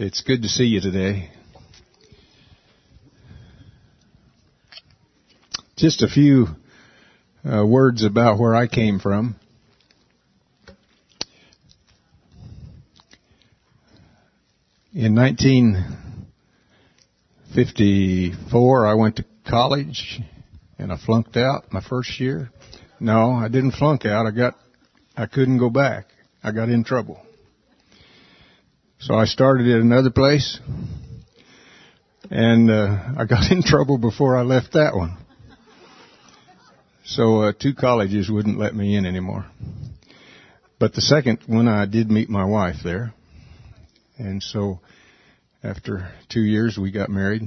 It's good to see you today. Just a few uh, words about where I came from. In 1954, I went to college and I flunked out my first year. No, I didn't flunk out. I got, I couldn't go back. I got in trouble. So I started at another place, and uh, I got in trouble before I left that one. So uh, two colleges wouldn't let me in anymore. But the second one, I did meet my wife there, and so after two years, we got married,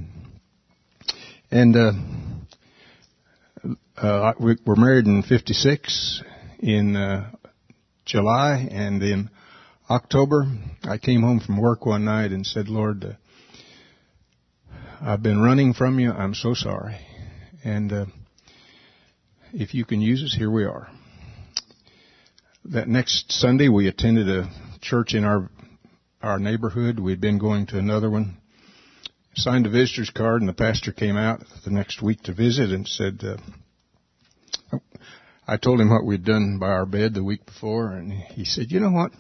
and uh, uh, we were married in '56 in uh, July, and then October, I came home from work one night and said, Lord, uh, I've been running from you. I'm so sorry. And uh, if you can use us, here we are. That next Sunday, we attended a church in our our neighborhood. We'd been going to another one. Signed a visitor's card, and the pastor came out the next week to visit and said, uh, I told him what we'd done by our bed the week before, and he said, "You know what?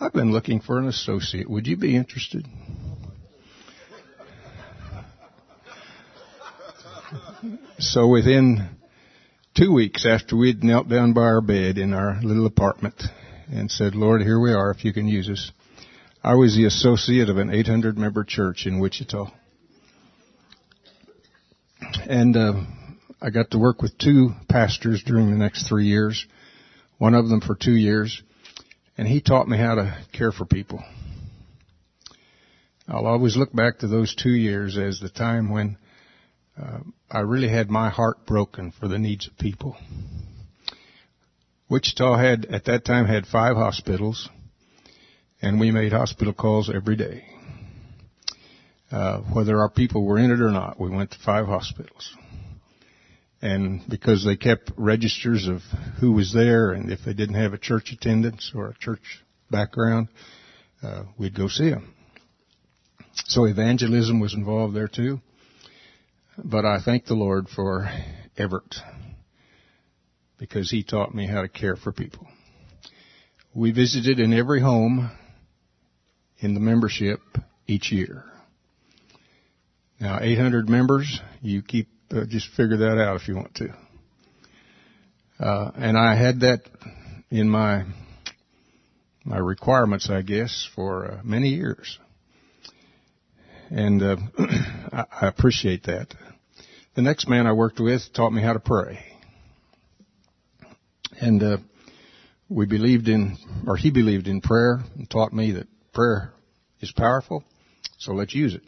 I've been looking for an associate. Would you be interested? So within two weeks after we'd knelt down by our bed in our little apartment and said, Lord, here we are if you can use us, I was the associate of an 800 member church in Wichita. And uh, I got to work with two pastors during the next three years, one of them for two years and he taught me how to care for people. I'll always look back to those two years as the time when uh, I really had my heart broken for the needs of people. Wichita had, at that time, had five hospitals, and we made hospital calls every day. Uh, whether our people were in it or not, we went to five hospitals and because they kept registers of who was there and if they didn't have a church attendance or a church background, uh, we'd go see them. So evangelism was involved there too. But I thank the Lord for Everett because he taught me how to care for people. We visited in every home in the membership each year. Now 800 members, you keep uh, just figure that out if you want to. Uh, and I had that in my my requirements, I guess, for uh, many years, and uh, I, I appreciate that. The next man I worked with taught me how to pray, and uh, we believed in, or he believed in prayer, and taught me that prayer is powerful, so let's use it.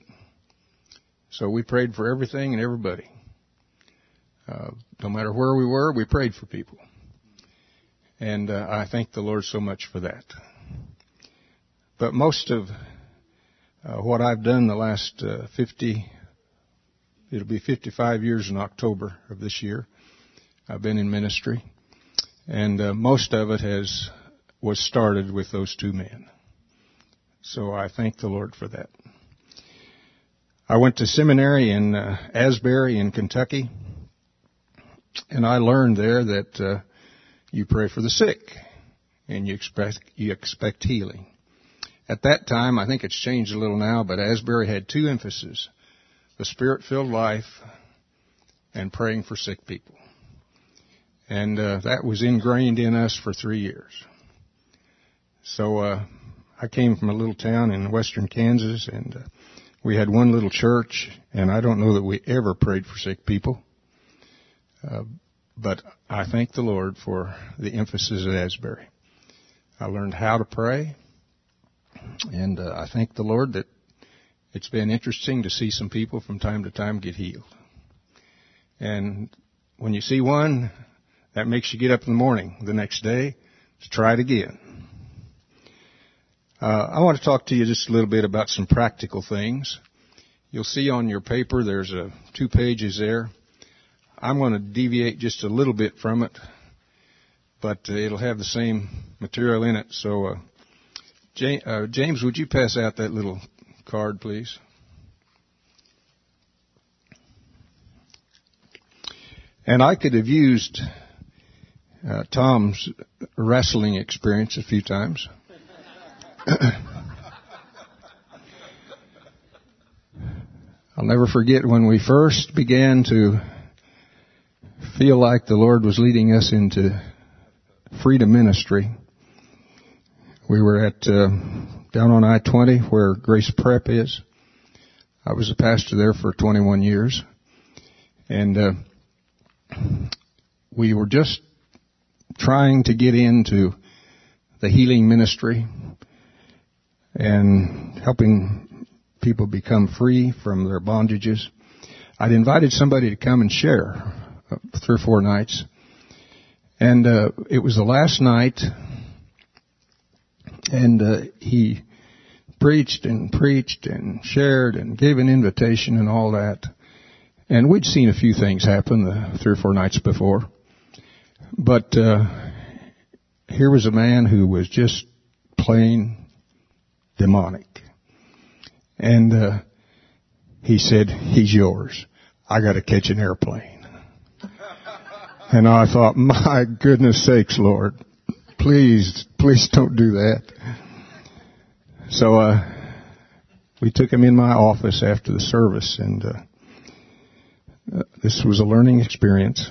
So we prayed for everything and everybody. Uh, no matter where we were, we prayed for people. And uh, I thank the Lord so much for that. But most of uh, what I've done the last uh, 50, it'll be 55 years in October of this year. I've been in ministry, and uh, most of it has was started with those two men. So I thank the Lord for that. I went to seminary in Asbury in Kentucky and I learned there that uh, you pray for the sick and you expect you expect healing. At that time, I think it's changed a little now, but Asbury had two emphases: the spirit-filled life and praying for sick people. And uh, that was ingrained in us for three years. So uh, I came from a little town in western Kansas, and uh, we had one little church, and I don't know that we ever prayed for sick people. Uh, but I thank the Lord for the emphasis at Asbury. I learned how to pray, and uh, I thank the Lord that it's been interesting to see some people from time to time get healed. And when you see one, that makes you get up in the morning the next day to try it again. Uh, I want to talk to you just a little bit about some practical things. You'll see on your paper there's a, two pages there I'm going to deviate just a little bit from it, but uh, it'll have the same material in it. So, uh, James, uh, James, would you pass out that little card, please. And I could have used uh, Tom's wrestling experience a few times. I'll never forget when we first began to feel like the Lord was leading us into freedom ministry. We were at uh, down on I-20 where Grace Prep is. I was a pastor there for 21 years, and uh, we were just trying to get into the healing ministry and helping people become free from their bondages. I'd invited somebody to come and share three or four nights. And uh, it was the last night, and uh, he preached and preached and shared and gave an invitation and all that. And we'd seen a few things happen the three or four nights before. But uh, here was a man who was just plain demonic. And uh, he said, he's yours. I got to catch an airplane. And I thought, my goodness sakes, Lord, please, please don't do that. So, uh, we took him in my office after the service and, uh, uh, this was a learning experience.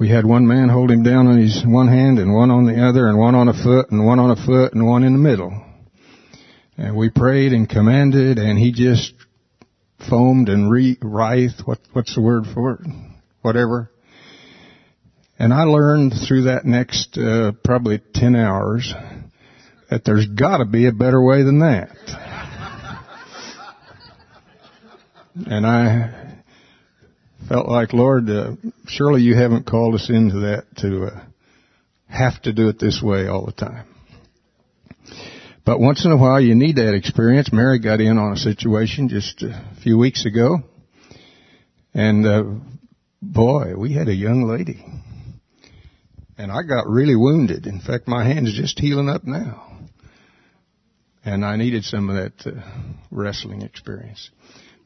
We had one man hold him down on his one hand and one on the other and one on a foot and one on a foot and one in the middle. And we prayed and commanded and he just foamed and re- writhed. What, what's the word for it? Whatever. And I learned through that next uh, probably 10 hours that there's got to be a better way than that. and I felt like, Lord, uh, surely you haven't called us into that to uh, have to do it this way all the time. But once in a while you need that experience. Mary got in on a situation just a few weeks ago. And uh, boy, we had a young lady and I got really wounded. In fact, my hand's just healing up now. And I needed some of that uh, wrestling experience.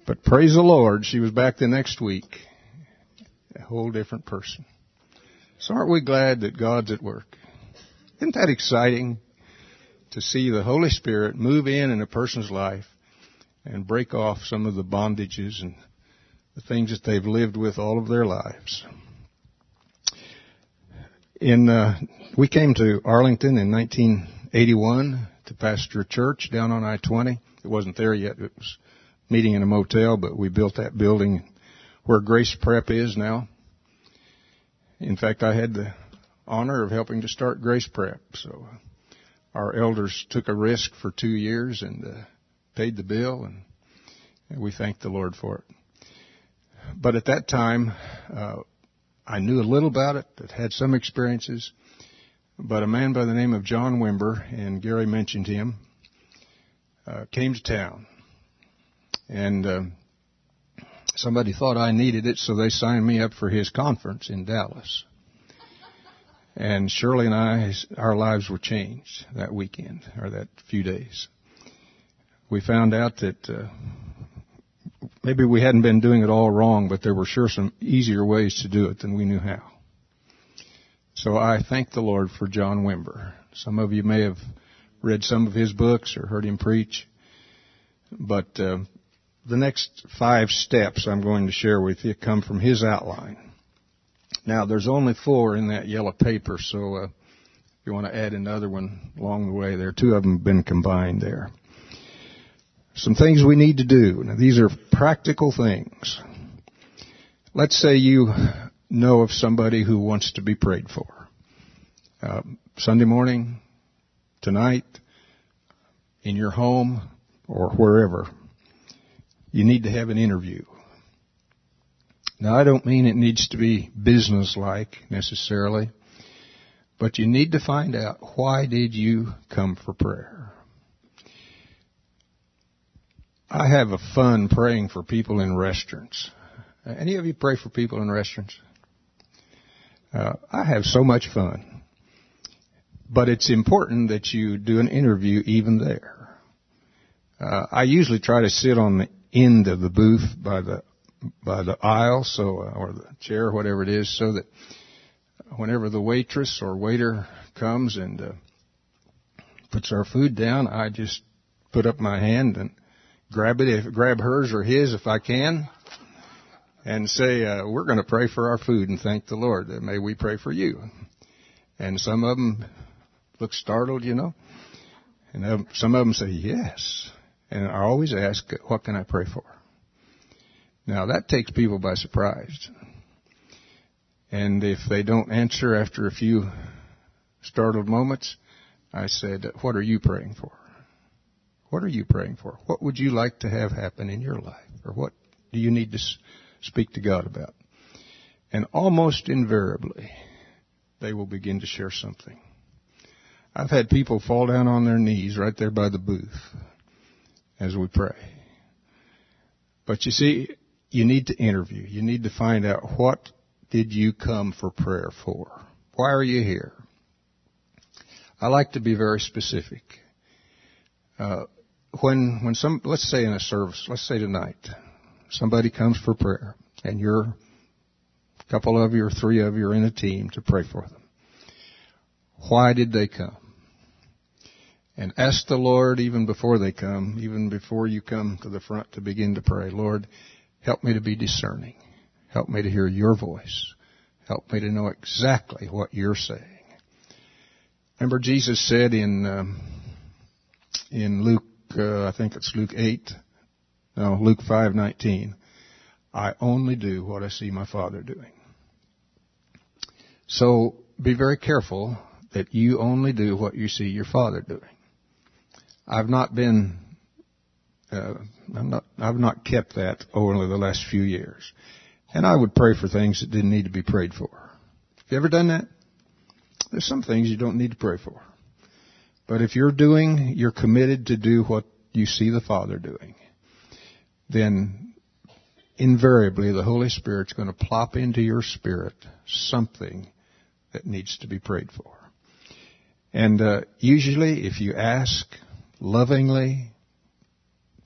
But praise the Lord, she was back the next week. A whole different person. So aren't we glad that God's at work? Isn't that exciting to see the Holy Spirit move in in a person's life and break off some of the bondages and the things that they've lived with all of their lives? In uh, we came to Arlington in 1981 to pastor a church down on I-20. It wasn't there yet. It was meeting in a motel, but we built that building where Grace Prep is now. In fact, I had the honor of helping to start Grace Prep. So uh, our elders took a risk for two years and uh, paid the bill, and, and, we thank the Lord for it. But at that time, uh, I knew a little about it, that had some experiences, but a man by the name of John Wimber, and Gary mentioned him, uh, came to town. And uh, somebody thought I needed it, so they signed me up for his conference in Dallas. And Shirley and I, our lives were changed that weekend, or that few days. We found out that uh, maybe we hadn't been doing it all wrong, but there were sure some easier ways to do it than we knew how. So I thank the Lord for John Wimber. Some of you may have read some of his books or heard him preach, but uh, the next five steps I'm going to share with you come from his outline. Now, there's only four in that yellow paper, so uh, if you want to add another one along the way, there two of them have been combined there. Some things we need to do. Now, these are practical things. Let's say you know of somebody who wants to be prayed for. Uh, Sunday morning, tonight, in your home, or wherever. You need to have an interview. Now, I don't mean it needs to be business-like necessarily, but you need to find out why did you come for prayer. I have a fun praying for people in restaurants. Any of you pray for people in restaurants? Uh, I have so much fun. But it's important that you do an interview even there. Uh, I usually try to sit on the end of the booth by the by the aisle, so uh, or the chair, whatever it is, so that whenever the waitress or waiter comes and uh, puts our food down, I just put up my hand and grab it, if, grab hers or his if I can, and say, uh, "We're going to pray for our food and thank the Lord. That may we pray for you." And some of them look startled, you know, and some of them say yes. And I always ask, "What can I pray for?" Now that takes people by surprise. And if they don't answer after a few startled moments, I said, What are you praying for? What are you praying for? What would you like to have happen in your life? Or what do you need to speak to God about? And almost invariably, they will begin to share something. I've had people fall down on their knees right there by the booth as we pray. But you see, you need to interview. You need to find out what did you come for prayer for? Why are you here? I like to be very specific. Uh, when when some let's say in a service, let's say tonight, somebody comes for prayer, and you're a couple of you or three of you are in a team to pray for them. Why did they come? And ask the Lord even before they come, even before you come to the front to begin to pray, Lord, help me to be discerning. Help me to hear your voice. Help me to know exactly what you're saying. Remember Jesus said in um, in Luke, uh, I think it's Luke eight, no Luke five nineteen. I only do what I see my Father doing. So be very careful that you only do what you see your Father doing. I've not been uh, I'm not, I've not kept that over the last few years. And I would pray for things that didn't need to be prayed for. Have you ever done that? There's some things you don't need to pray for. But if you're doing, you're committed to do what you see the Father doing, then invariably the Holy Spirit's going to plop into your spirit something that needs to be prayed for. And uh, usually, if you ask lovingly,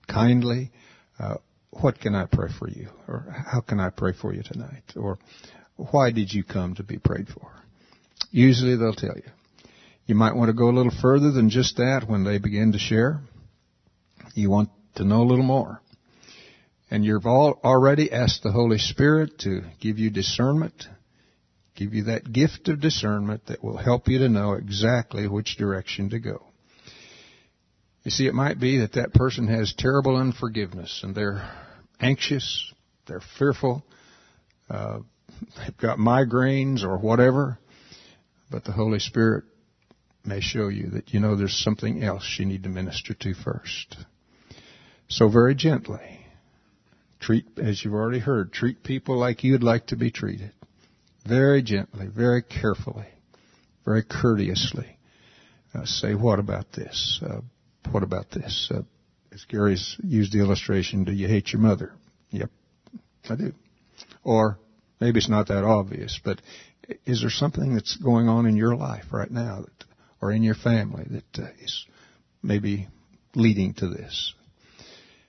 kindly, uh, what can I pray for you? Or how can I pray for you tonight? Or why did you come to be prayed for? Usually they'll tell you. You might want to go a little further than just that when they begin to share. You want to know a little more. And you've already asked the Holy Spirit to give you discernment, give you that gift of discernment that will help you to know exactly which direction to go. You see, it might be that that person has terrible unforgiveness and they're anxious, they're fearful, uh, they've got migraines or whatever, but the Holy Spirit may show you that you know there's something else you need to minister to first. So very gently, treat, as you've already heard, treat people like you'd like to be treated. Very gently, very carefully, very courteously. Uh, say, what about this? Uh, what about this? Uh, as Gary's used the illustration, do you hate your mother? Yep, I do. Or maybe it's not that obvious, but is there something that's going on in your life right now that, or in your family that uh, is maybe leading to this?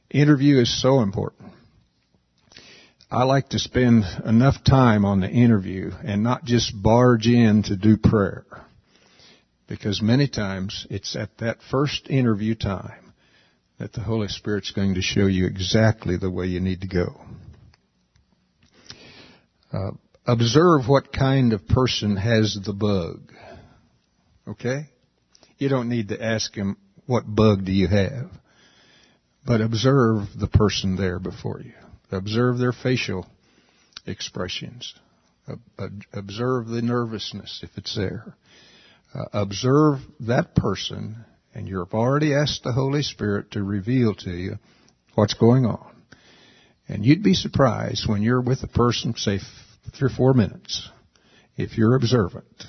Interview is so important. I like to spend enough time on the interview and not just barge in to do prayer. Because many times it's at that first interview time that the Holy Spirit's going to show you exactly the way you need to go. Uh, observe what kind of person has the bug. Okay? You don't need to ask him, what bug do you have? But observe the person there before you. Observe their facial expressions. Observe the nervousness if it's there uh, observe that person, and you've already asked the Holy Spirit to reveal to you what's going on. And you'd be surprised when you're with a person, say three or four minutes, if you're observant,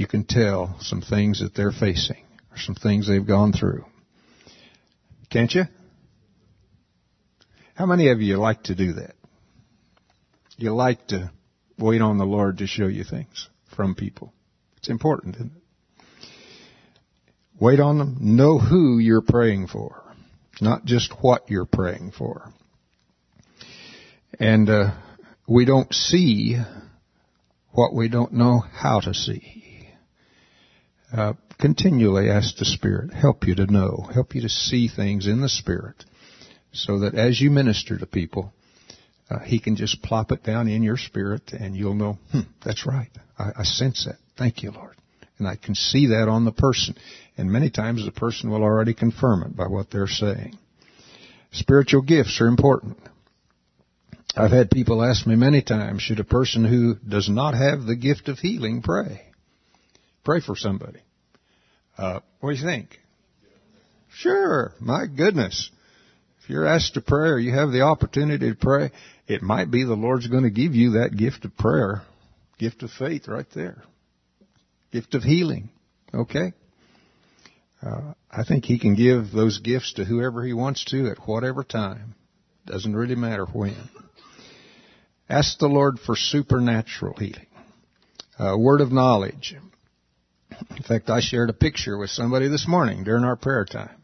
you can tell some things that they're facing or some things they've gone through. Can't you? How many of you like to do that? You like to wait on the Lord to show you things from people. It's important, isn't it? Wait on them. Know who you're praying for. not just what you're praying for. And uh, we don't see what we don't know how to see. Uh, continually ask the Spirit, help you to know, help you to see things in the Spirit, so that as you minister to people, uh, He can just plop it down in your spirit, and you'll know, hmm, that's right. I, I sense that. Thank you, Lord. And I can see that on the person. And many times the person will already confirm it by what they're saying. Spiritual gifts are important. I've had people ask me many times, should a person who does not have the gift of healing pray? Pray for somebody. Uh, what do you think? Sure. My goodness. If you're asked to pray or you have the opportunity to pray, it might be the Lord's going to give you that gift of prayer, gift of faith right there. Gift of healing. Okay? Uh, I think He can give those gifts to whoever He wants to at whatever time. Doesn't really matter when. Ask the Lord for supernatural healing. A word of knowledge. In fact, I shared a picture with somebody this morning during our prayer time.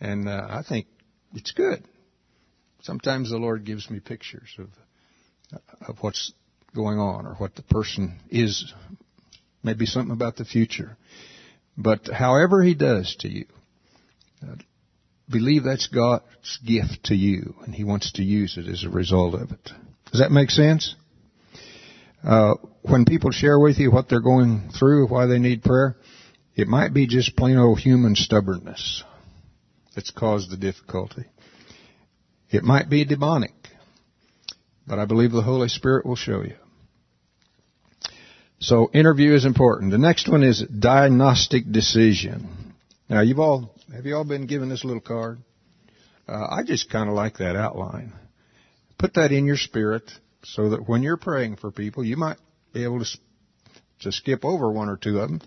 And uh, I think it's good. Sometimes the Lord gives me pictures of of what's going on or what the person is, maybe something about the future. But however He does to you, uh, believe that's God's gift to you, and He wants to use it as a result of it. Does that make sense? Uh, when people share with you what they're going through, why they need prayer, it might be just plain old human stubbornness that's caused the difficulty. It might be demonic, but I believe the Holy Spirit will show you. So interview is important. The next one is diagnostic decision. Now you've all, have you all been given this little card? Uh, I just kind of like that outline. Put that in your spirit so that when you're praying for people, you might be able to, to skip over one or two of them,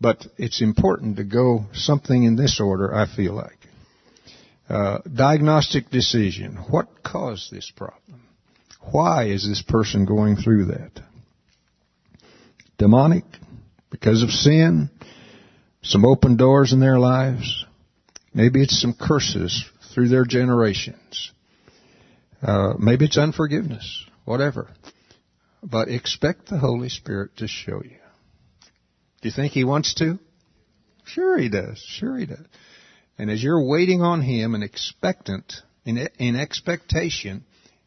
but it's important to go something in this order, I feel like. Uh, diagnostic decision. What caused this problem? Why is this person going through that? Demonic? Because of sin? Some open doors in their lives? Maybe it's some curses through their generations. Uh, maybe it's unforgiveness, whatever. But expect the Holy Spirit to show you. Do you think He wants to? Sure He does. Sure He does. And as you're waiting on Him and expectant, in, in expectation,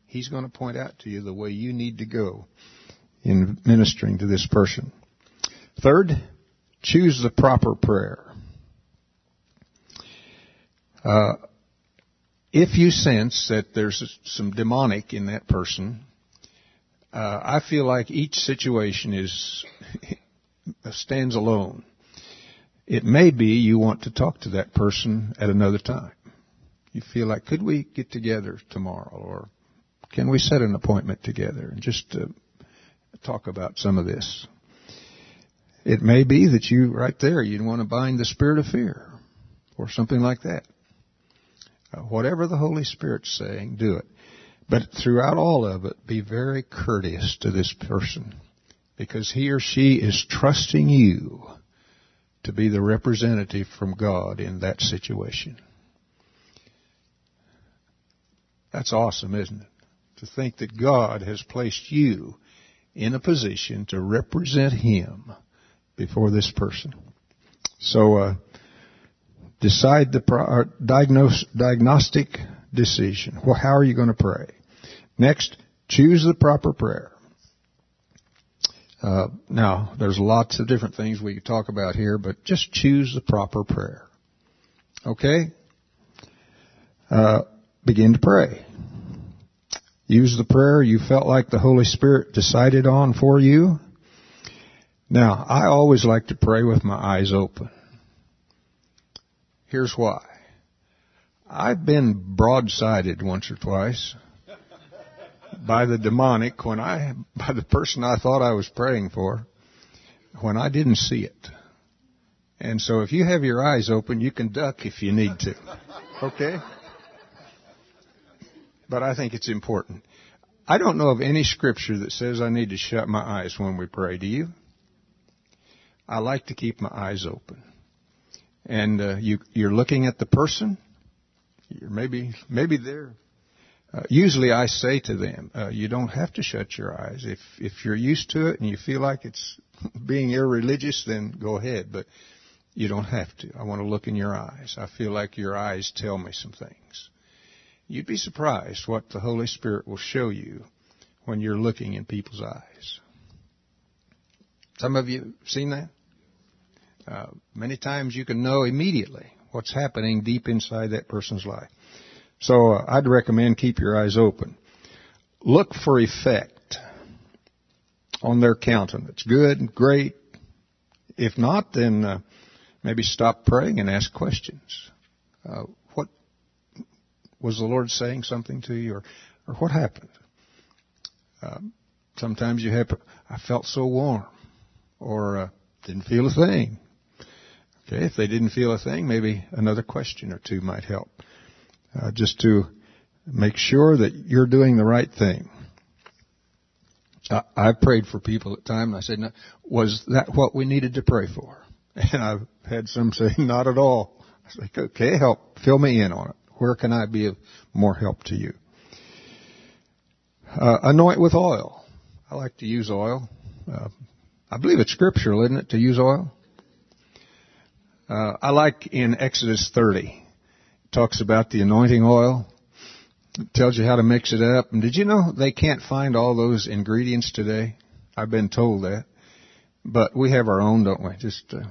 He's going to point out to you the way you need to go in ministering to this person. Third, choose the proper prayer. Uh, if you sense that there's some demonic in that person, uh, I feel like each situation is stands alone. It may be you want to talk to that person at another time. You feel like, could we get together tomorrow, or can we set an appointment together and just uh, talk about some of this? It may be that you, right there, you want to bind the spirit of fear, or something like that. Uh, whatever the Holy Spirit's saying, do it. But throughout all of it, be very courteous to this person because he or she is trusting you to be the representative from God in that situation. That's awesome, isn't it? To think that God has placed you in a position to represent Him before this person. So, uh, decide the pro- diagnose, diagnostic decision. Well, how are you going to pray? Next, choose the proper prayer. Uh, now, there's lots of different things we could talk about here, but just choose the proper prayer. Okay? Uh, begin to pray. Use the prayer you felt like the Holy Spirit decided on for you. Now, I always like to pray with my eyes open. Here's why. I've been broadsided once or twice by the demonic when I, by the person I thought I was praying for, when I didn't see it. And so if you have your eyes open, you can duck if you need to. Okay? But I think it's important. I don't know of any scripture that says I need to shut my eyes when we pray. Do you? I like to keep my eyes open and uh, you, you're looking at the person You're Maybe, maybe they're. Uh, usually, I say to them, uh, "You don't have to shut your eyes. If if you're used to it and you feel like it's being irreligious, then go ahead. But you don't have to. I want to look in your eyes. I feel like your eyes tell me some things. You'd be surprised what the Holy Spirit will show you when you're looking in people's eyes. Some of you seen that? Uh, many times you can know immediately what's happening deep inside that person's life. So uh, I'd recommend keep your eyes open. Look for effect on their countenance. Good, great. If not, then uh, maybe stop praying and ask questions. Uh, what was the Lord saying something to you, or, or what happened? Uh, sometimes you have, I felt so warm, or uh, didn't feel a thing. Okay, if they didn't feel a thing, maybe another question or two might help. Uh, just to make sure that you're doing the right thing. I, prayed for people at times. I said, "Was that what we needed to pray for?" And I've had some say, "Not at all." I was like, "Okay, help, fill me in on it. Where can I be of more help to you?" Uh, anoint with oil. I like to use oil. Uh, I believe it's scriptural, isn't it, to use oil? Uh, I like in Exodus 30, it talks about the anointing oil. It tells you how to mix it up. And did you know they can't find all those ingredients today? I've been told that. But we have our own, don't we? Just, uh,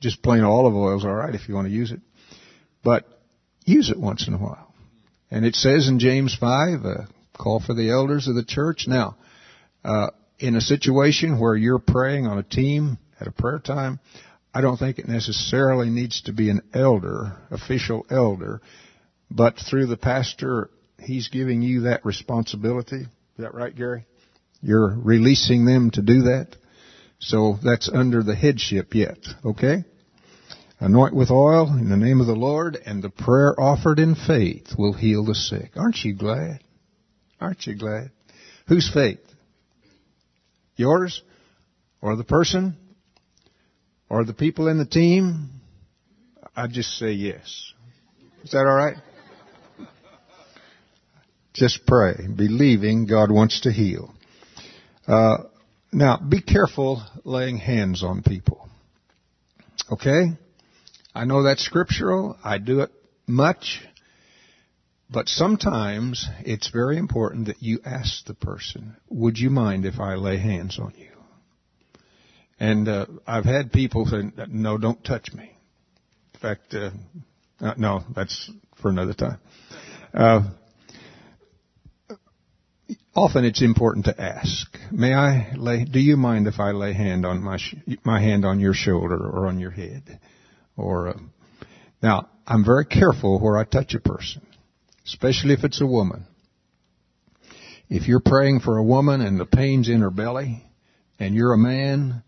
just plain olive oil is alright if you want to use it. But use it once in a while. And it says in James 5, uh, call for the elders of the church. Now, uh, in a situation where you're praying on a team at a prayer time, I don't think it necessarily needs to be an elder, official elder, but through the pastor, he's giving you that responsibility. Is that right, Gary? You're releasing them to do that. So that's under the headship yet, okay? Anoint with oil in the name of the Lord, and the prayer offered in faith will heal the sick. Aren't you glad? Aren't you glad? Whose faith? Yours? Or the person? Or the people in the team? I just say yes. Is that alright? Just pray, believing God wants to heal. Uh, now, be careful laying hands on people. Okay? I know that's scriptural. I do it much. But sometimes it's very important that you ask the person, would you mind if I lay hands on you? And uh, I've had people say, "No, don't touch me." In fact, uh, uh, no, that's for another time. Uh, often it's important to ask. May I lay? Do you mind if I lay hand on my sh- my hand on your shoulder or on your head? Or uh, now I'm very careful where I touch a person, especially if it's a woman. If you're praying for a woman and the pain's in her belly, and you're a man,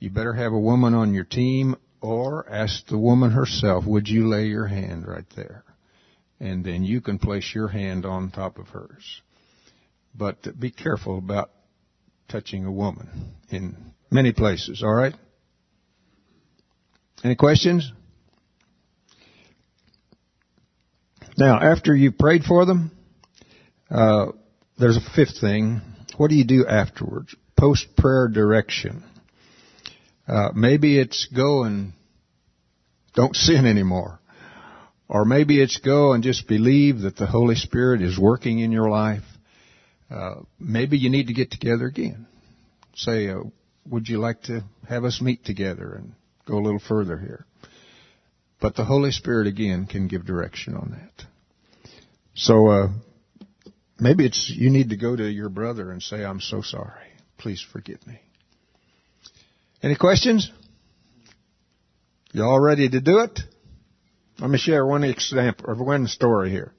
you better have a woman on your team or ask the woman herself, would you lay your hand right there? And then you can place your hand on top of hers. But be careful about touching a woman in many places, alright? Any questions? Now, after you've prayed for them, uh, there's a fifth thing. What do you do afterwards? Post prayer direction. Uh, maybe it's go and don't sin anymore. Or maybe it's go and just believe that the Holy Spirit is working in your life. Uh, maybe you need to get together again. Say, uh, would you like to have us meet together and go a little further here? But the Holy Spirit again can give direction on that. So, uh, maybe it's, you need to go to your brother and say, I'm so sorry. Please forgive me. Any questions? You all ready to do it? Let me share one example or one story here.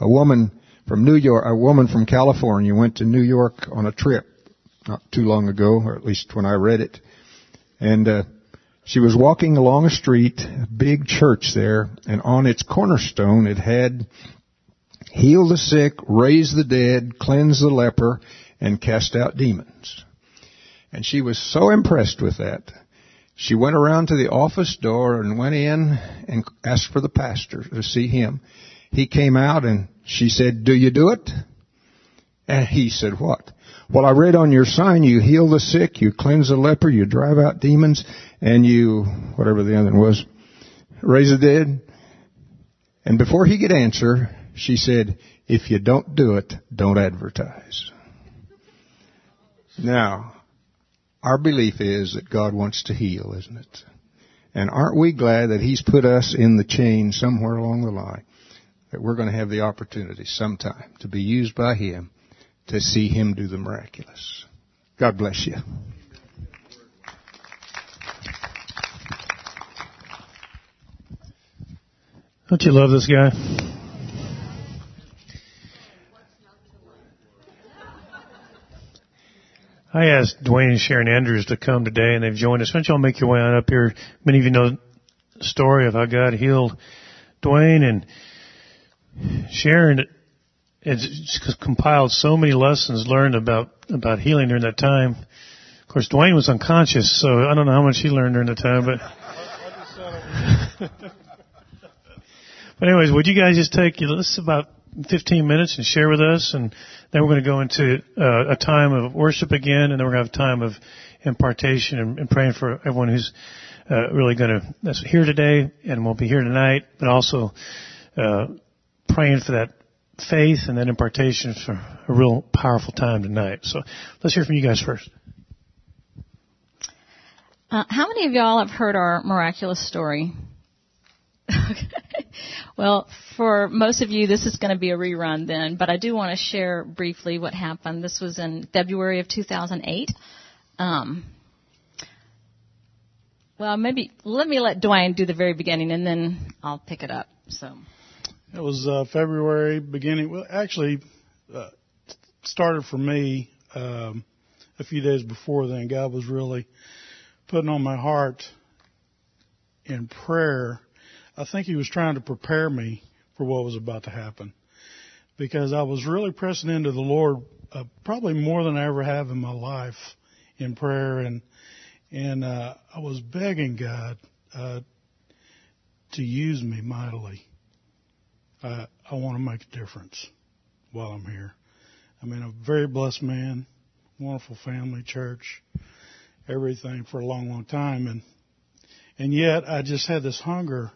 A woman from New York, a woman from California went to New York on a trip not too long ago, or at least when I read it. And uh, she was walking along a street, a big church there, and on its cornerstone it had heal the sick, raise the dead, cleanse the leper, and cast out demons. And she was so impressed with that. She went around to the office door and went in and asked for the pastor to see him. he came out and she said, do you do it? And he said, what? Well, I read on your sign you heal the sick, you cleanse the leper, you drive out demons, and you, whatever the other one was, raise the dead. And before he could answer, she said, if you don't do it, don't advertise. Now, our belief is that God wants to heal, isn't it? And aren't we glad that He's put us in the chain somewhere along the line? That we're going to have the opportunity sometime to be used by Him to see Him do the miraculous. God bless you. Don't you love this guy? I asked Dwayne and Sharon Andrews to come today, and they've joined us. Why don't y'all make your way on up here? Many of you know the story of how God healed Dwayne and Sharon has compiled so many lessons learned about about healing during that time. Of course, Dwayne was unconscious, so I don't know how much he learned during the time, but. but anyways, would you guys just take this about 15 minutes and share with us, and then we're going to go into uh, a time of worship again, and then we're going to have a time of impartation and, and praying for everyone who's uh, really going to that's here today and won't be here tonight, but also uh, praying for that faith and that impartation for a real powerful time tonight. So let's hear from you guys first. Uh, how many of y'all have heard our miraculous story? well, for most of you, this is going to be a rerun then, but I do want to share briefly what happened. This was in February of 2008. Um, well, maybe let me let Dwayne do the very beginning, and then I'll pick it up. So. It was uh, February beginning. Well, actually, uh, started for me um, a few days before then. God was really putting on my heart in prayer. I think He was trying to prepare me for what was about to happen because I was really pressing into the Lord uh, probably more than I ever have in my life in prayer and and uh, I was begging God uh, to use me mightily I, I want to make a difference while I'm here. I mean, a very blessed man, wonderful family, church, everything for a long, long time. And, and yet I just had this hunger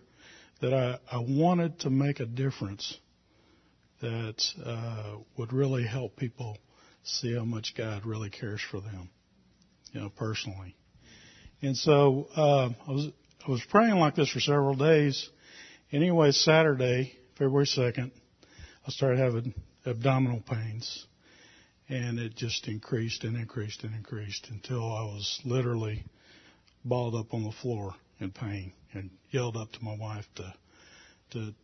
that I, I wanted to make a difference that, uh, would really help people see how much God really cares for them, you know, personally. And so, uh, I was, I was praying like this for several days. Anyway, Saturday, February 2nd, I started having abdominal pains. And it just increased and increased and increased until I was literally balled up on the floor in pain and yelled up to my wife to, to,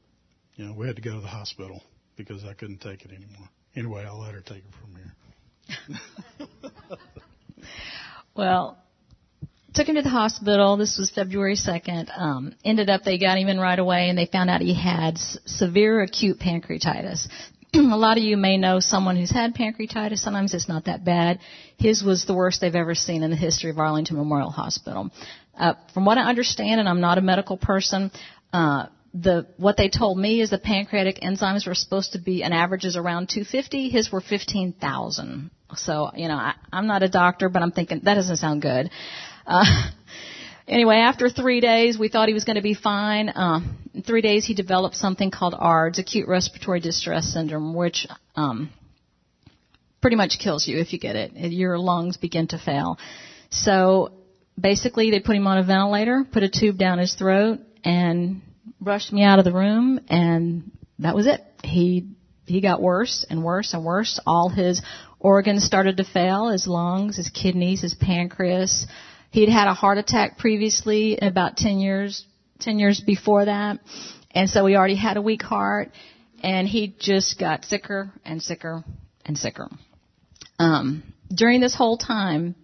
you know, we had to go to the hospital because I couldn't take it anymore. Anyway, I'll let her take it from here. well, took him to the hospital. This was February 2nd. Um, ended up, they got him in right away and they found out he had s- severe acute pancreatitis. a lot of you may know someone who's had pancreatitis. Sometimes it's not that bad. His was the worst they've ever seen in the history of Arlington Memorial Hospital. Uh, from what I understand, and I'm not a medical person, uh, the what they told me is the pancreatic enzymes were supposed to be an average is around 250. His were 15,000. So you know, I, I'm not a doctor, but I'm thinking that doesn't sound good. Uh, anyway, after three days, we thought he was going to be fine. Uh, in three days, he developed something called ARDS, acute respiratory distress syndrome, which um, pretty much kills you if you get it. Your lungs begin to fail. So basically, they put him on a ventilator, put a tube down his throat, and rushed me out of the room, and that was it. He he got worse and worse and worse. All his organs started to fail: his lungs, his kidneys, his pancreas. He'd had a heart attack previously, about 10 years, 10 years before that. And so he already had a weak heart. And he just got sicker and sicker and sicker. Um, during this whole time,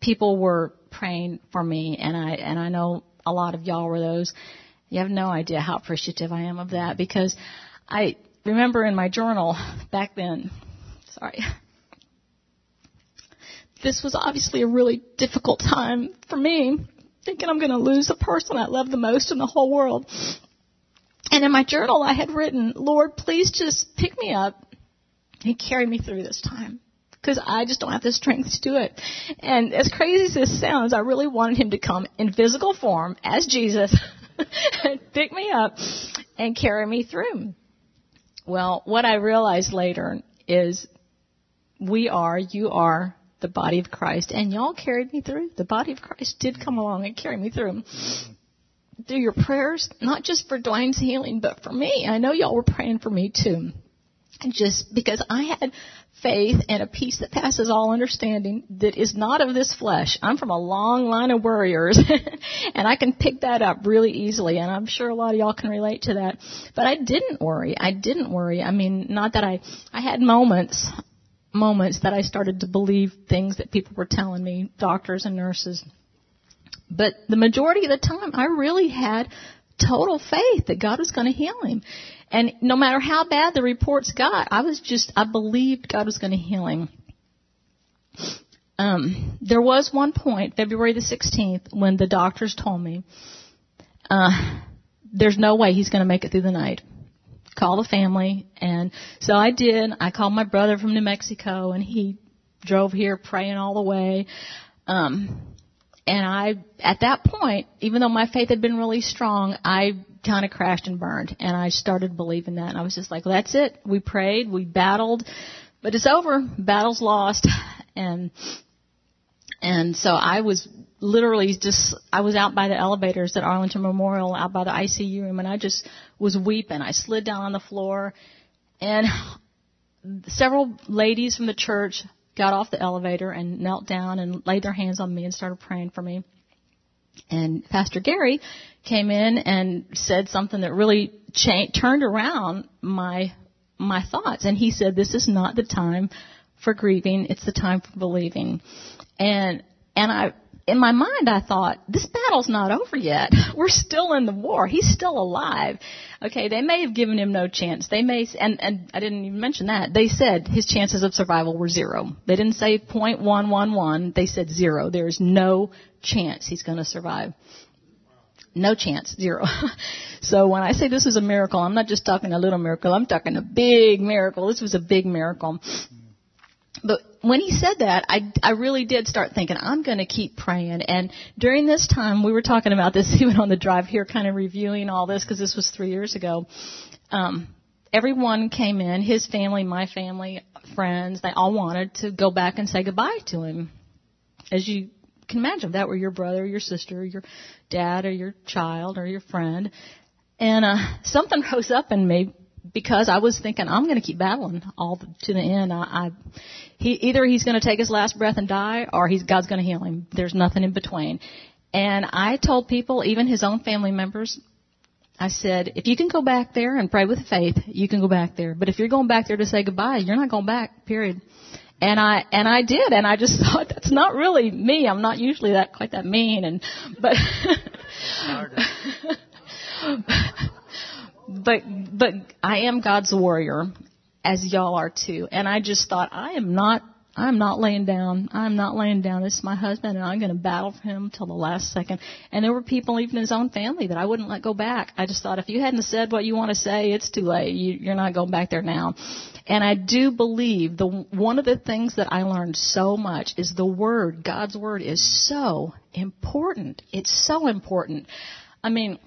people were praying for me, and I and I know a lot of y'all were those. You have no idea how appreciative I am of that because I remember in my journal back then. Sorry, this was obviously a really difficult time for me, thinking I'm going to lose the person I love the most in the whole world. And in my journal, I had written, Lord, please just pick me up and carry me through this time. Because I just don't have the strength to do it. And as crazy as this sounds, I really wanted him to come in physical form as Jesus, pick me up, and carry me through. Well, what I realized later is we are, you are the body of Christ, and y'all carried me through. The body of Christ did come along and carry me through. Through your prayers, not just for Dwayne's healing, but for me. I know y'all were praying for me too. Just because I had faith and a peace that passes all understanding that is not of this flesh. I'm from a long line of warriors and I can pick that up really easily and I'm sure a lot of y'all can relate to that. But I didn't worry. I didn't worry. I mean, not that I, I had moments, moments that I started to believe things that people were telling me, doctors and nurses. But the majority of the time I really had total faith that God was going to heal him. And no matter how bad the reports got, I was just, I believed God was going to heal him. Um, there was one point, February the 16th, when the doctors told me, uh, there's no way he's going to make it through the night. Call the family. And so I did. I called my brother from New Mexico and he drove here praying all the way. Um, and I, at that point, even though my faith had been really strong, I kind of crashed and burned. And I started believing that. And I was just like, that's it. We prayed, we battled, but it's over. Battle's lost. And, and so I was literally just, I was out by the elevators at Arlington Memorial, out by the ICU room, and I just was weeping. I slid down on the floor, and several ladies from the church got off the elevator and knelt down and laid their hands on me and started praying for me. And Pastor Gary came in and said something that really cha- turned around my my thoughts. And he said, "This is not the time for grieving; it's the time for believing." And and I in my mind, I thought, this battle's not over yet. We're still in the war. He's still alive. Okay, they may have given him no chance. They may, and, and I didn't even mention that. They said his chances of survival were zero. They didn't say .111. They said zero. There is no chance he's going to survive. No chance, zero. so when I say this is a miracle, I'm not just talking a little miracle. I'm talking a big miracle. This was a big miracle. But when he said that, I, I really did start thinking, I'm going to keep praying. And during this time, we were talking about this even on the drive here, kind of reviewing all this because this was three years ago. Um, everyone came in, his family, my family, friends, they all wanted to go back and say goodbye to him. As you can imagine, that were your brother, your sister, your dad, or your child, or your friend. And uh, something rose up in me because I was thinking I'm going to keep battling all the, to the end. I, I he either he's going to take his last breath and die, or he's God's going to heal him. There's nothing in between. And I told people, even his own family members, I said, if you can go back there and pray with faith, you can go back there. But if you're going back there to say goodbye, you're not going back. Period. And I and I did, and I just thought that's not really me. I'm not usually that quite that mean, and but. but but I am God's warrior, as y'all are too. And I just thought I am not I'm not laying down. I'm not laying down. This is my husband, and I'm going to battle for him till the last second. And there were people, even in his own family, that I wouldn't let go back. I just thought, if you hadn't said what you want to say, it's too late. You, you're not going back there now. And I do believe the one of the things that I learned so much is the word. God's word is so important. It's so important. I mean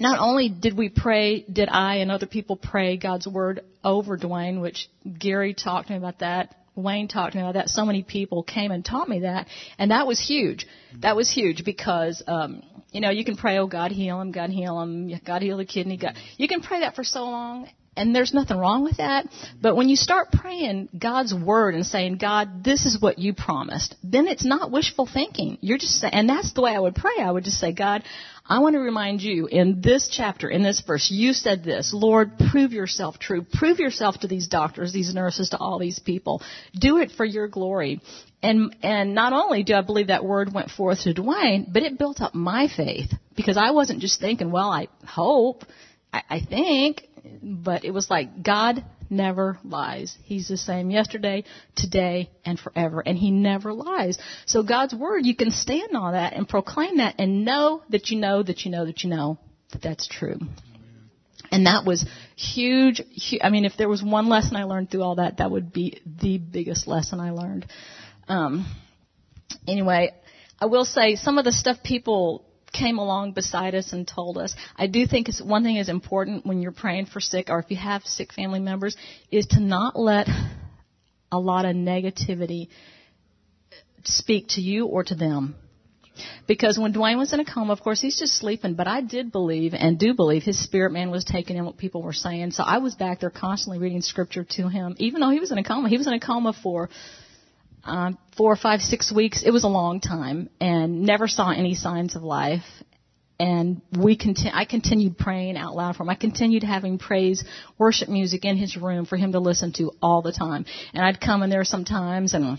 not only did we pray, did I and other people pray God's word over Dwayne, which Gary talked to me about that. Wayne talked to me about that. So many people came and taught me that, and that was huge. That was huge because, um, you know, you can pray, "Oh God, heal him, God heal him, God heal the kidney." God, you can pray that for so long, and there's nothing wrong with that. But when you start praying God's word and saying, God, this is what you promised, then it's not wishful thinking. You're just saying, and that's the way I would pray. I would just say, God, I want to remind you in this chapter, in this verse, you said this, Lord, prove yourself true. Prove yourself to these doctors, these nurses, to all these people. Do it for your glory. And, and not only do I believe that word went forth to Dwayne, but it built up my faith because I wasn't just thinking, well, I hope, I, I think, but it was like God never lies. He's the same yesterday, today, and forever. And He never lies. So God's Word, you can stand on that and proclaim that and know that you know that you know that you know that that's true. And that was huge, huge. I mean, if there was one lesson I learned through all that, that would be the biggest lesson I learned. Um, anyway, I will say some of the stuff people came along beside us and told us. I do think it's, one thing is important when you're praying for sick or if you have sick family members is to not let a lot of negativity speak to you or to them. Because when Dwayne was in a coma, of course, he's just sleeping, but I did believe and do believe his spirit man was taking in what people were saying. So I was back there constantly reading scripture to him, even though he was in a coma. He was in a coma for um, four, five, six weeks. It was a long time, and never saw any signs of life. And we conti- I continued praying out loud for him. I continued having praise, worship music in his room for him to listen to all the time. And I'd come in there sometimes and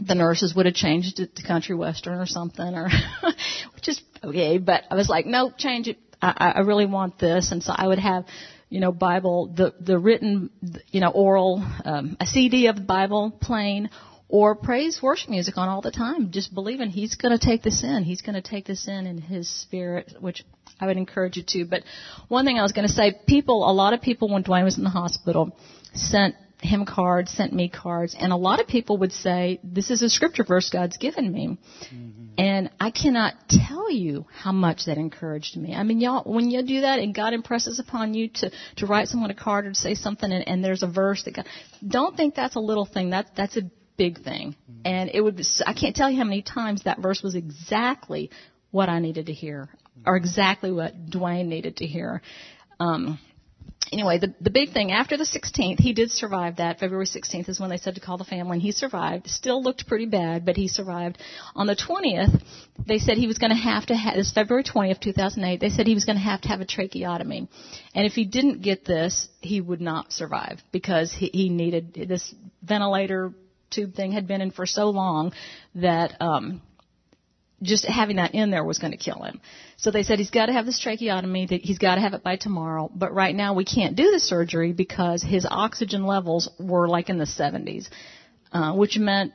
the nurses would have changed it to country western or something, or which is okay. But I was like, no, change it. I, I really want this, and so I would have, you know, Bible, the the written, you know, oral, um, a CD of the Bible playing, or praise worship music on all the time, just believing He's going to take this in. He's going to take this in in His Spirit, which I would encourage you to. But one thing I was going to say, people, a lot of people when Dwayne was in the hospital, sent him cards, sent me cards, and a lot of people would say, "This is a scripture verse God's given me," mm-hmm. and I cannot tell you how much that encouraged me. I mean, y'all, when you do that and God impresses upon you to to write someone a card or to say something, and, and there's a verse that God, don't think that's a little thing. That that's a big thing, mm-hmm. and it would. I can't tell you how many times that verse was exactly what I needed to hear, or exactly what Dwayne needed to hear. Um, anyway, the, the big thing after the 16th, he did survive that. February 16th is when they said to call the family, and he survived. Still looked pretty bad, but he survived. On the 20th, they said he was going to have to have, this February 20th, 2008, they said he was going to have to have a tracheotomy. And if he didn't get this, he would not survive because he, he needed this ventilator tube thing had been in for so long that, um, just having that in there was going to kill him. So they said he's got to have this tracheotomy, that he's got to have it by tomorrow. But right now we can't do the surgery because his oxygen levels were like in the 70s, uh, which meant,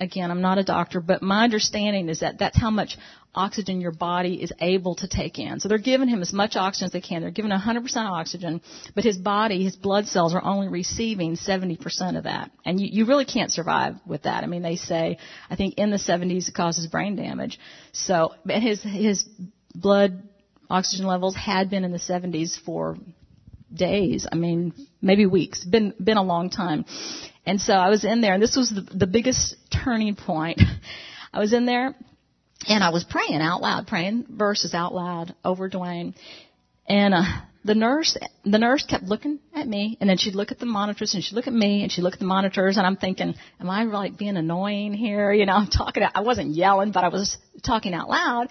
again, I'm not a doctor, but my understanding is that that's how much oxygen your body is able to take in. So they're giving him as much oxygen as they can. They're giving 100% oxygen, but his body, his blood cells are only receiving 70% of that. And you, you really can't survive with that. I mean, they say, I think in the 70s it causes brain damage. So, and his, his blood oxygen levels had been in the 70s for days. I mean, maybe weeks. Been, been a long time. And so I was in there and this was the, the biggest turning point. I was in there and I was praying out loud, praying verses out loud over Dwayne. And uh, the nurse, the nurse kept looking at me, and then she'd look at the monitors, and she'd look at me, and she'd look at the monitors, and I'm thinking, am I like being annoying here? You know, I'm talking. I wasn't yelling, but I was talking out loud.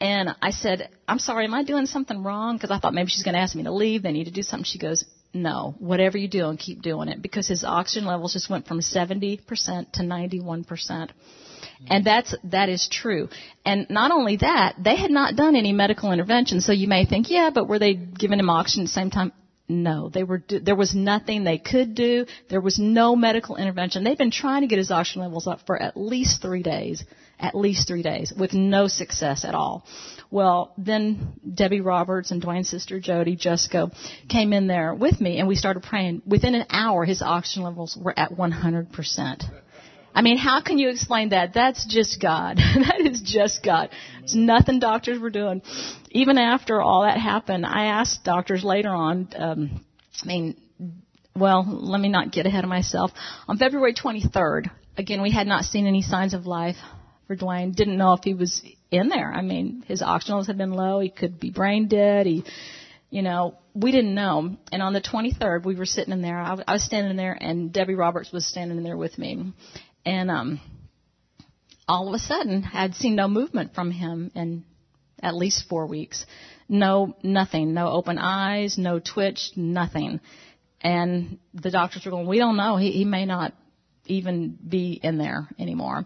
And I said, I'm sorry, am I doing something wrong? Because I thought maybe she's going to ask me to leave. They need to do something. She goes, no, whatever you do, and keep doing it because his oxygen levels just went from 70% to 91%. And mm-hmm. that's, that is true. And not only that, they had not done any medical intervention. So you may think, yeah, but were they giving him oxygen at the same time? No, they were, there was nothing they could do. There was no medical intervention. They've been trying to get his oxygen levels up for at least three days, at least three days, with no success at all. Well, then Debbie Roberts and Dwayne's sister Jody Jusko came in there with me and we started praying. Within an hour, his oxygen levels were at 100%. I mean, how can you explain that? That's just God. that is just God. It's nothing doctors were doing. Even after all that happened, I asked doctors later on, um, I mean, well, let me not get ahead of myself. On February 23rd, again, we had not seen any signs of life for Dwayne. Didn't know if he was in there. I mean, his oxygen levels had been low. He could be brain dead. He, you know, we didn't know. And on the 23rd, we were sitting in there. I was standing there, and Debbie Roberts was standing in there with me. And um, all of a sudden, I'd seen no movement from him in at least four weeks. No, nothing. No open eyes, no twitch, nothing. And the doctors were going, we don't know. He, he may not even be in there anymore.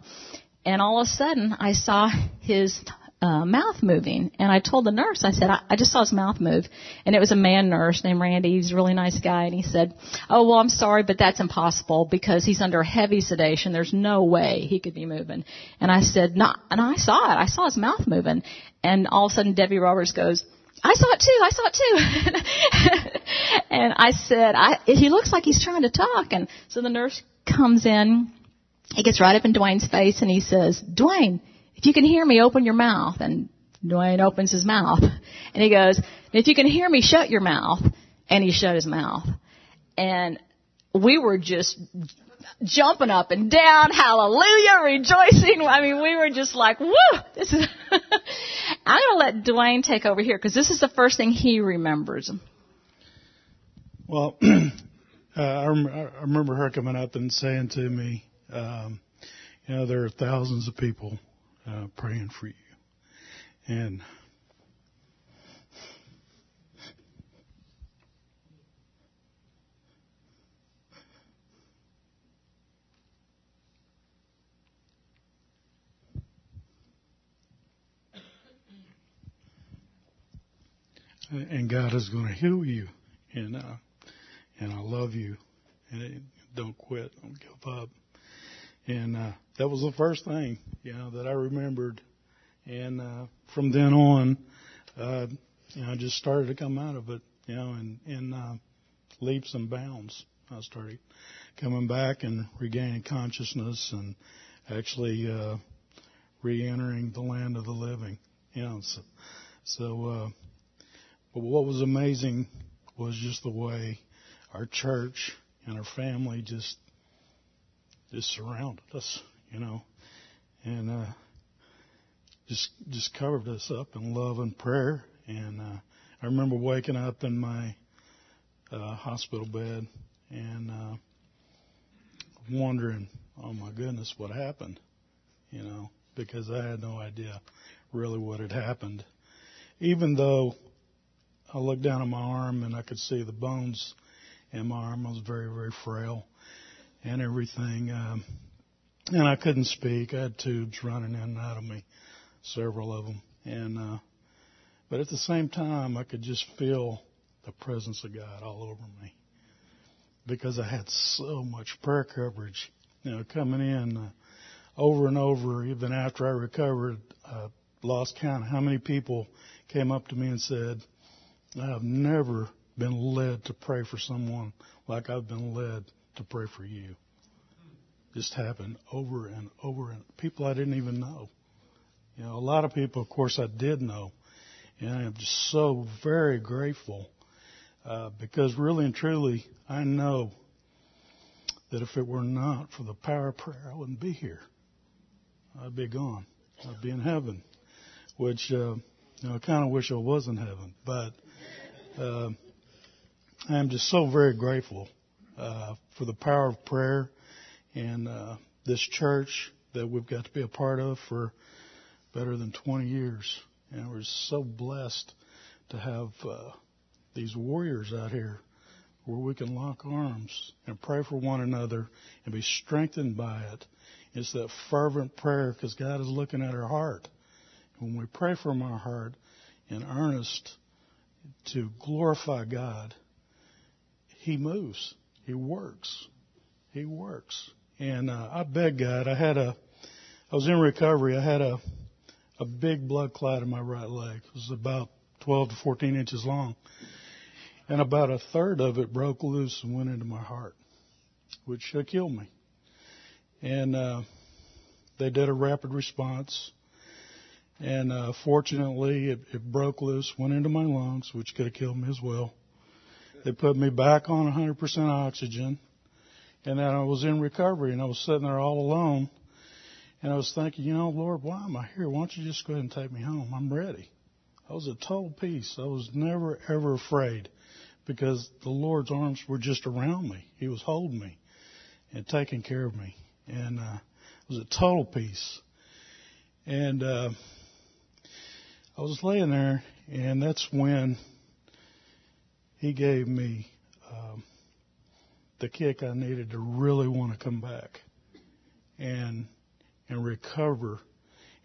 And all of a sudden, I saw his uh, mouth moving. And I told the nurse, I said, I, I just saw his mouth move. And it was a man nurse named Randy. He's a really nice guy. And he said, Oh, well, I'm sorry, but that's impossible because he's under heavy sedation. There's no way he could be moving. And I said, no, and I saw it. I saw his mouth moving. And all of a sudden Debbie Roberts goes, I saw it too. I saw it too. and I said, I, he looks like he's trying to talk. And so the nurse comes in. He gets right up in Dwayne's face and he says, Dwayne, if you can hear me, open your mouth. And Dwayne opens his mouth. And he goes, if you can hear me, shut your mouth. And he shut his mouth. And we were just jumping up and down, hallelujah, rejoicing. I mean, we were just like, woo, this is, I'm going to let Dwayne take over here because this is the first thing he remembers. Well, uh, I, rem- I remember her coming up and saying to me, um, you know, there are thousands of people uh, praying for you. And and God is going to heal you, and uh, and I love you, and don't quit, don't give up, and uh, that was the first thing, you know, that I remembered, and uh, from then on, uh, you know, I just started to come out of it, you know, in in uh, leaps and bounds. I started coming back and regaining consciousness, and actually uh, re-entering the land of the living, you know. So, so uh, but what was amazing was just the way our church and our family just just surrounded us, you know, and uh, just just covered us up in love and prayer. And uh, I remember waking up in my uh, hospital bed and uh, wondering, oh my goodness, what happened, you know, because I had no idea really what had happened. Even though I looked down at my arm and I could see the bones in my arm. I was very, very frail and everything. Um, and I couldn't speak. I had tubes running in and out of me, several of them. And, uh, but at the same time, I could just feel the presence of God all over me because I had so much prayer coverage, you know, coming in uh, over and over, even after I recovered, uh, lost count of how many people came up to me and said, I've never been led to pray for someone like I've been led to pray for you. Just happened over and over and people I didn't even know. You know, a lot of people, of course, I did know, and I'm just so very grateful uh, because really and truly, I know that if it were not for the power of prayer, I wouldn't be here. I'd be gone. I'd be in heaven, which uh, you know, I kind of wish I was in heaven, but uh, I am just so very grateful uh, for the power of prayer and uh, this church that we've got to be a part of for better than 20 years. And we're so blessed to have uh, these warriors out here where we can lock arms and pray for one another and be strengthened by it. It's that fervent prayer because God is looking at our heart. When we pray from our heart in earnest, to glorify God, He moves. He works. He works. And uh, I beg God. I had a, I was in recovery. I had a, a big blood clot in my right leg. It was about 12 to 14 inches long, and about a third of it broke loose and went into my heart, which should kill me. And uh, they did a rapid response. And uh, fortunately, it, it broke loose, went into my lungs, which could have killed me as well. They put me back on 100% oxygen. And then I was in recovery and I was sitting there all alone. And I was thinking, you know, Lord, why am I here? Why don't you just go ahead and take me home? I'm ready. I was at total peace. I was never, ever afraid because the Lord's arms were just around me. He was holding me and taking care of me. And uh, it was a total peace. And uh, I was laying there, and that's when he gave me um, the kick I needed to really want to come back and and recover.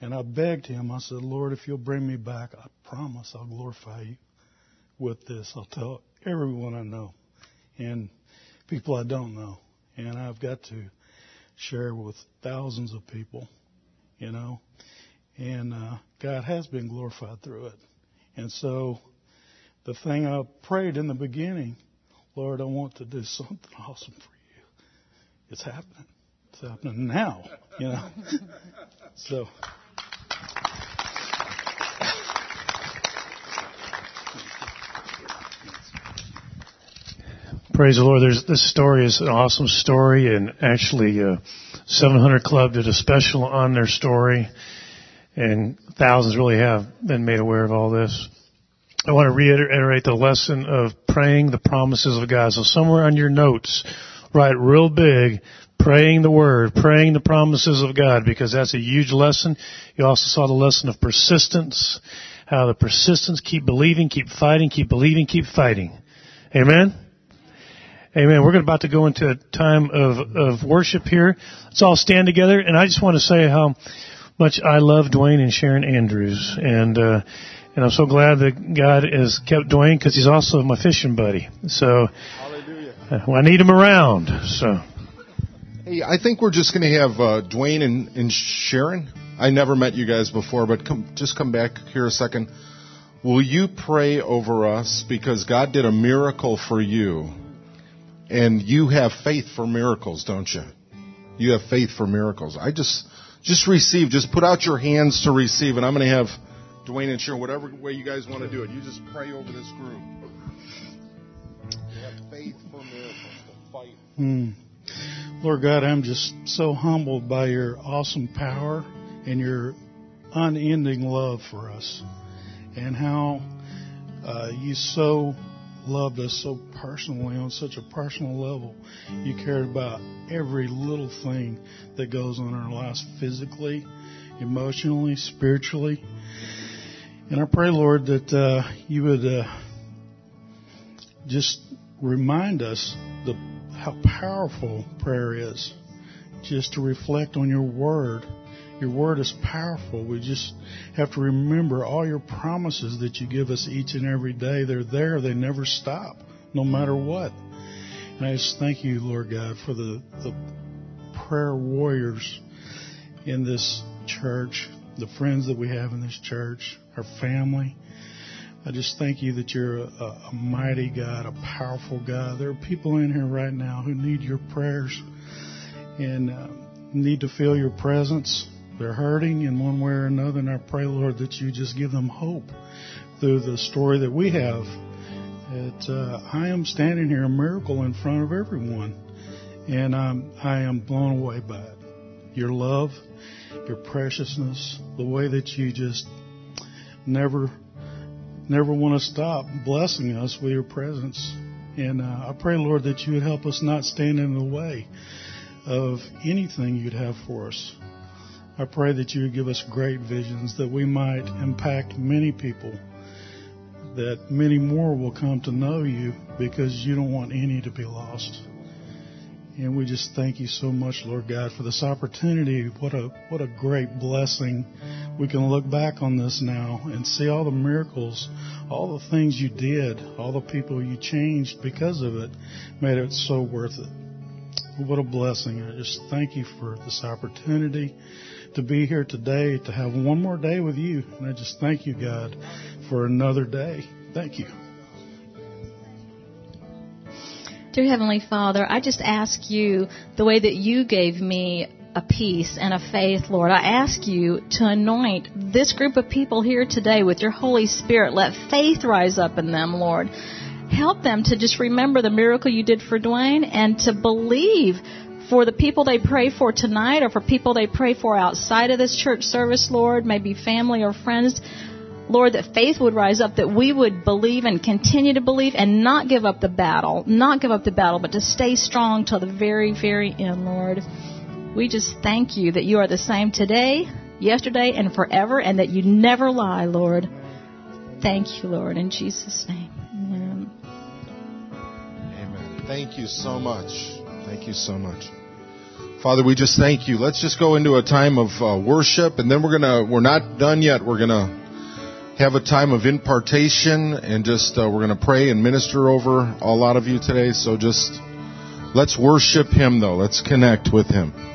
And I begged him. I said, Lord, if you'll bring me back, I promise I'll glorify you with this. I'll tell everyone I know and people I don't know. And I've got to share with thousands of people, you know. And uh, God has been glorified through it. And so the thing I prayed in the beginning, Lord, I want to do something awesome for you. It's happening. It's happening now, you know. so. Praise the Lord. There's, this story is an awesome story, and actually, uh, 700 Club did a special on their story, and thousands really have been made aware of all this. I want to reiterate the lesson of praying the promises of God. So somewhere on your notes, write real big, praying the word, praying the promises of God, because that's a huge lesson. You also saw the lesson of persistence, how the persistence, keep believing, keep fighting, keep believing, keep fighting. Amen? Amen. We're about to go into a time of, of worship here. Let's all stand together, and I just want to say how much I love Dwayne and Sharon Andrews, and uh, and I'm so glad that God has kept Dwayne because he's also my fishing buddy. So uh, I need him around. So. Hey, I think we're just going to have uh, Dwayne and, and Sharon. I never met you guys before, but come, just come back here a second. Will you pray over us because God did a miracle for you, and you have faith for miracles, don't you? You have faith for miracles. I just just receive. Just put out your hands to receive, and I'm going to have Dwayne and Sharon, whatever way you guys want to do it. You just pray over this group. Have faith for miracles to fight. Mm. Lord God, I'm just so humbled by your awesome power and your unending love for us, and how uh, you so loved us so personally on such a personal level. You cared about every little thing that goes on in our lives physically, emotionally, spiritually. And I pray, Lord, that uh, you would uh, just remind us the, how powerful prayer is. Just to reflect on your word. Your word is powerful. We just have to remember all your promises that you give us each and every day. They're there. They never stop, no matter what. And I just thank you, Lord God, for the, the prayer warriors in this church, the friends that we have in this church, our family. I just thank you that you're a, a, mighty God, a powerful God. There are people in here right now who need your prayers and uh, need to feel your presence. They're hurting in one way or another, and I pray, Lord, that you just give them hope through the story that we have. That uh, I am standing here, a miracle in front of everyone, and I'm, I am blown away by it. Your love, your preciousness, the way that you just never never want to stop blessing us with your presence. And uh, I pray, Lord, that you would help us not stand in the way of anything you'd have for us. I pray that you would give us great visions that we might impact many people, that many more will come to know you because you don't want any to be lost. And we just thank you so much, Lord God, for this opportunity. What a what a great blessing. We can look back on this now and see all the miracles, all the things you did, all the people you changed because of it, made it so worth it. What a blessing. I just thank you for this opportunity to be here today, to have one more day with you. And I just thank you, God, for another day. Thank you. Dear Heavenly Father, I just ask you the way that you gave me a peace and a faith, Lord. I ask you to anoint this group of people here today with your Holy Spirit. Let faith rise up in them, Lord. Help them to just remember the miracle you did for Dwayne and to believe for the people they pray for tonight or for people they pray for outside of this church service, Lord, maybe family or friends. Lord, that faith would rise up, that we would believe and continue to believe and not give up the battle, not give up the battle, but to stay strong till the very, very end, Lord. We just thank you that you are the same today, yesterday, and forever, and that you never lie, Lord. Thank you, Lord, in Jesus' name. Amen. Amen. Thank you so much. Thank you so much. Father, we just thank you. Let's just go into a time of uh, worship, and then we're gonna. We're not done yet. We're gonna have a time of impartation and just uh, we're going to pray and minister over a lot of you today. So just let's worship Him though. Let's connect with Him.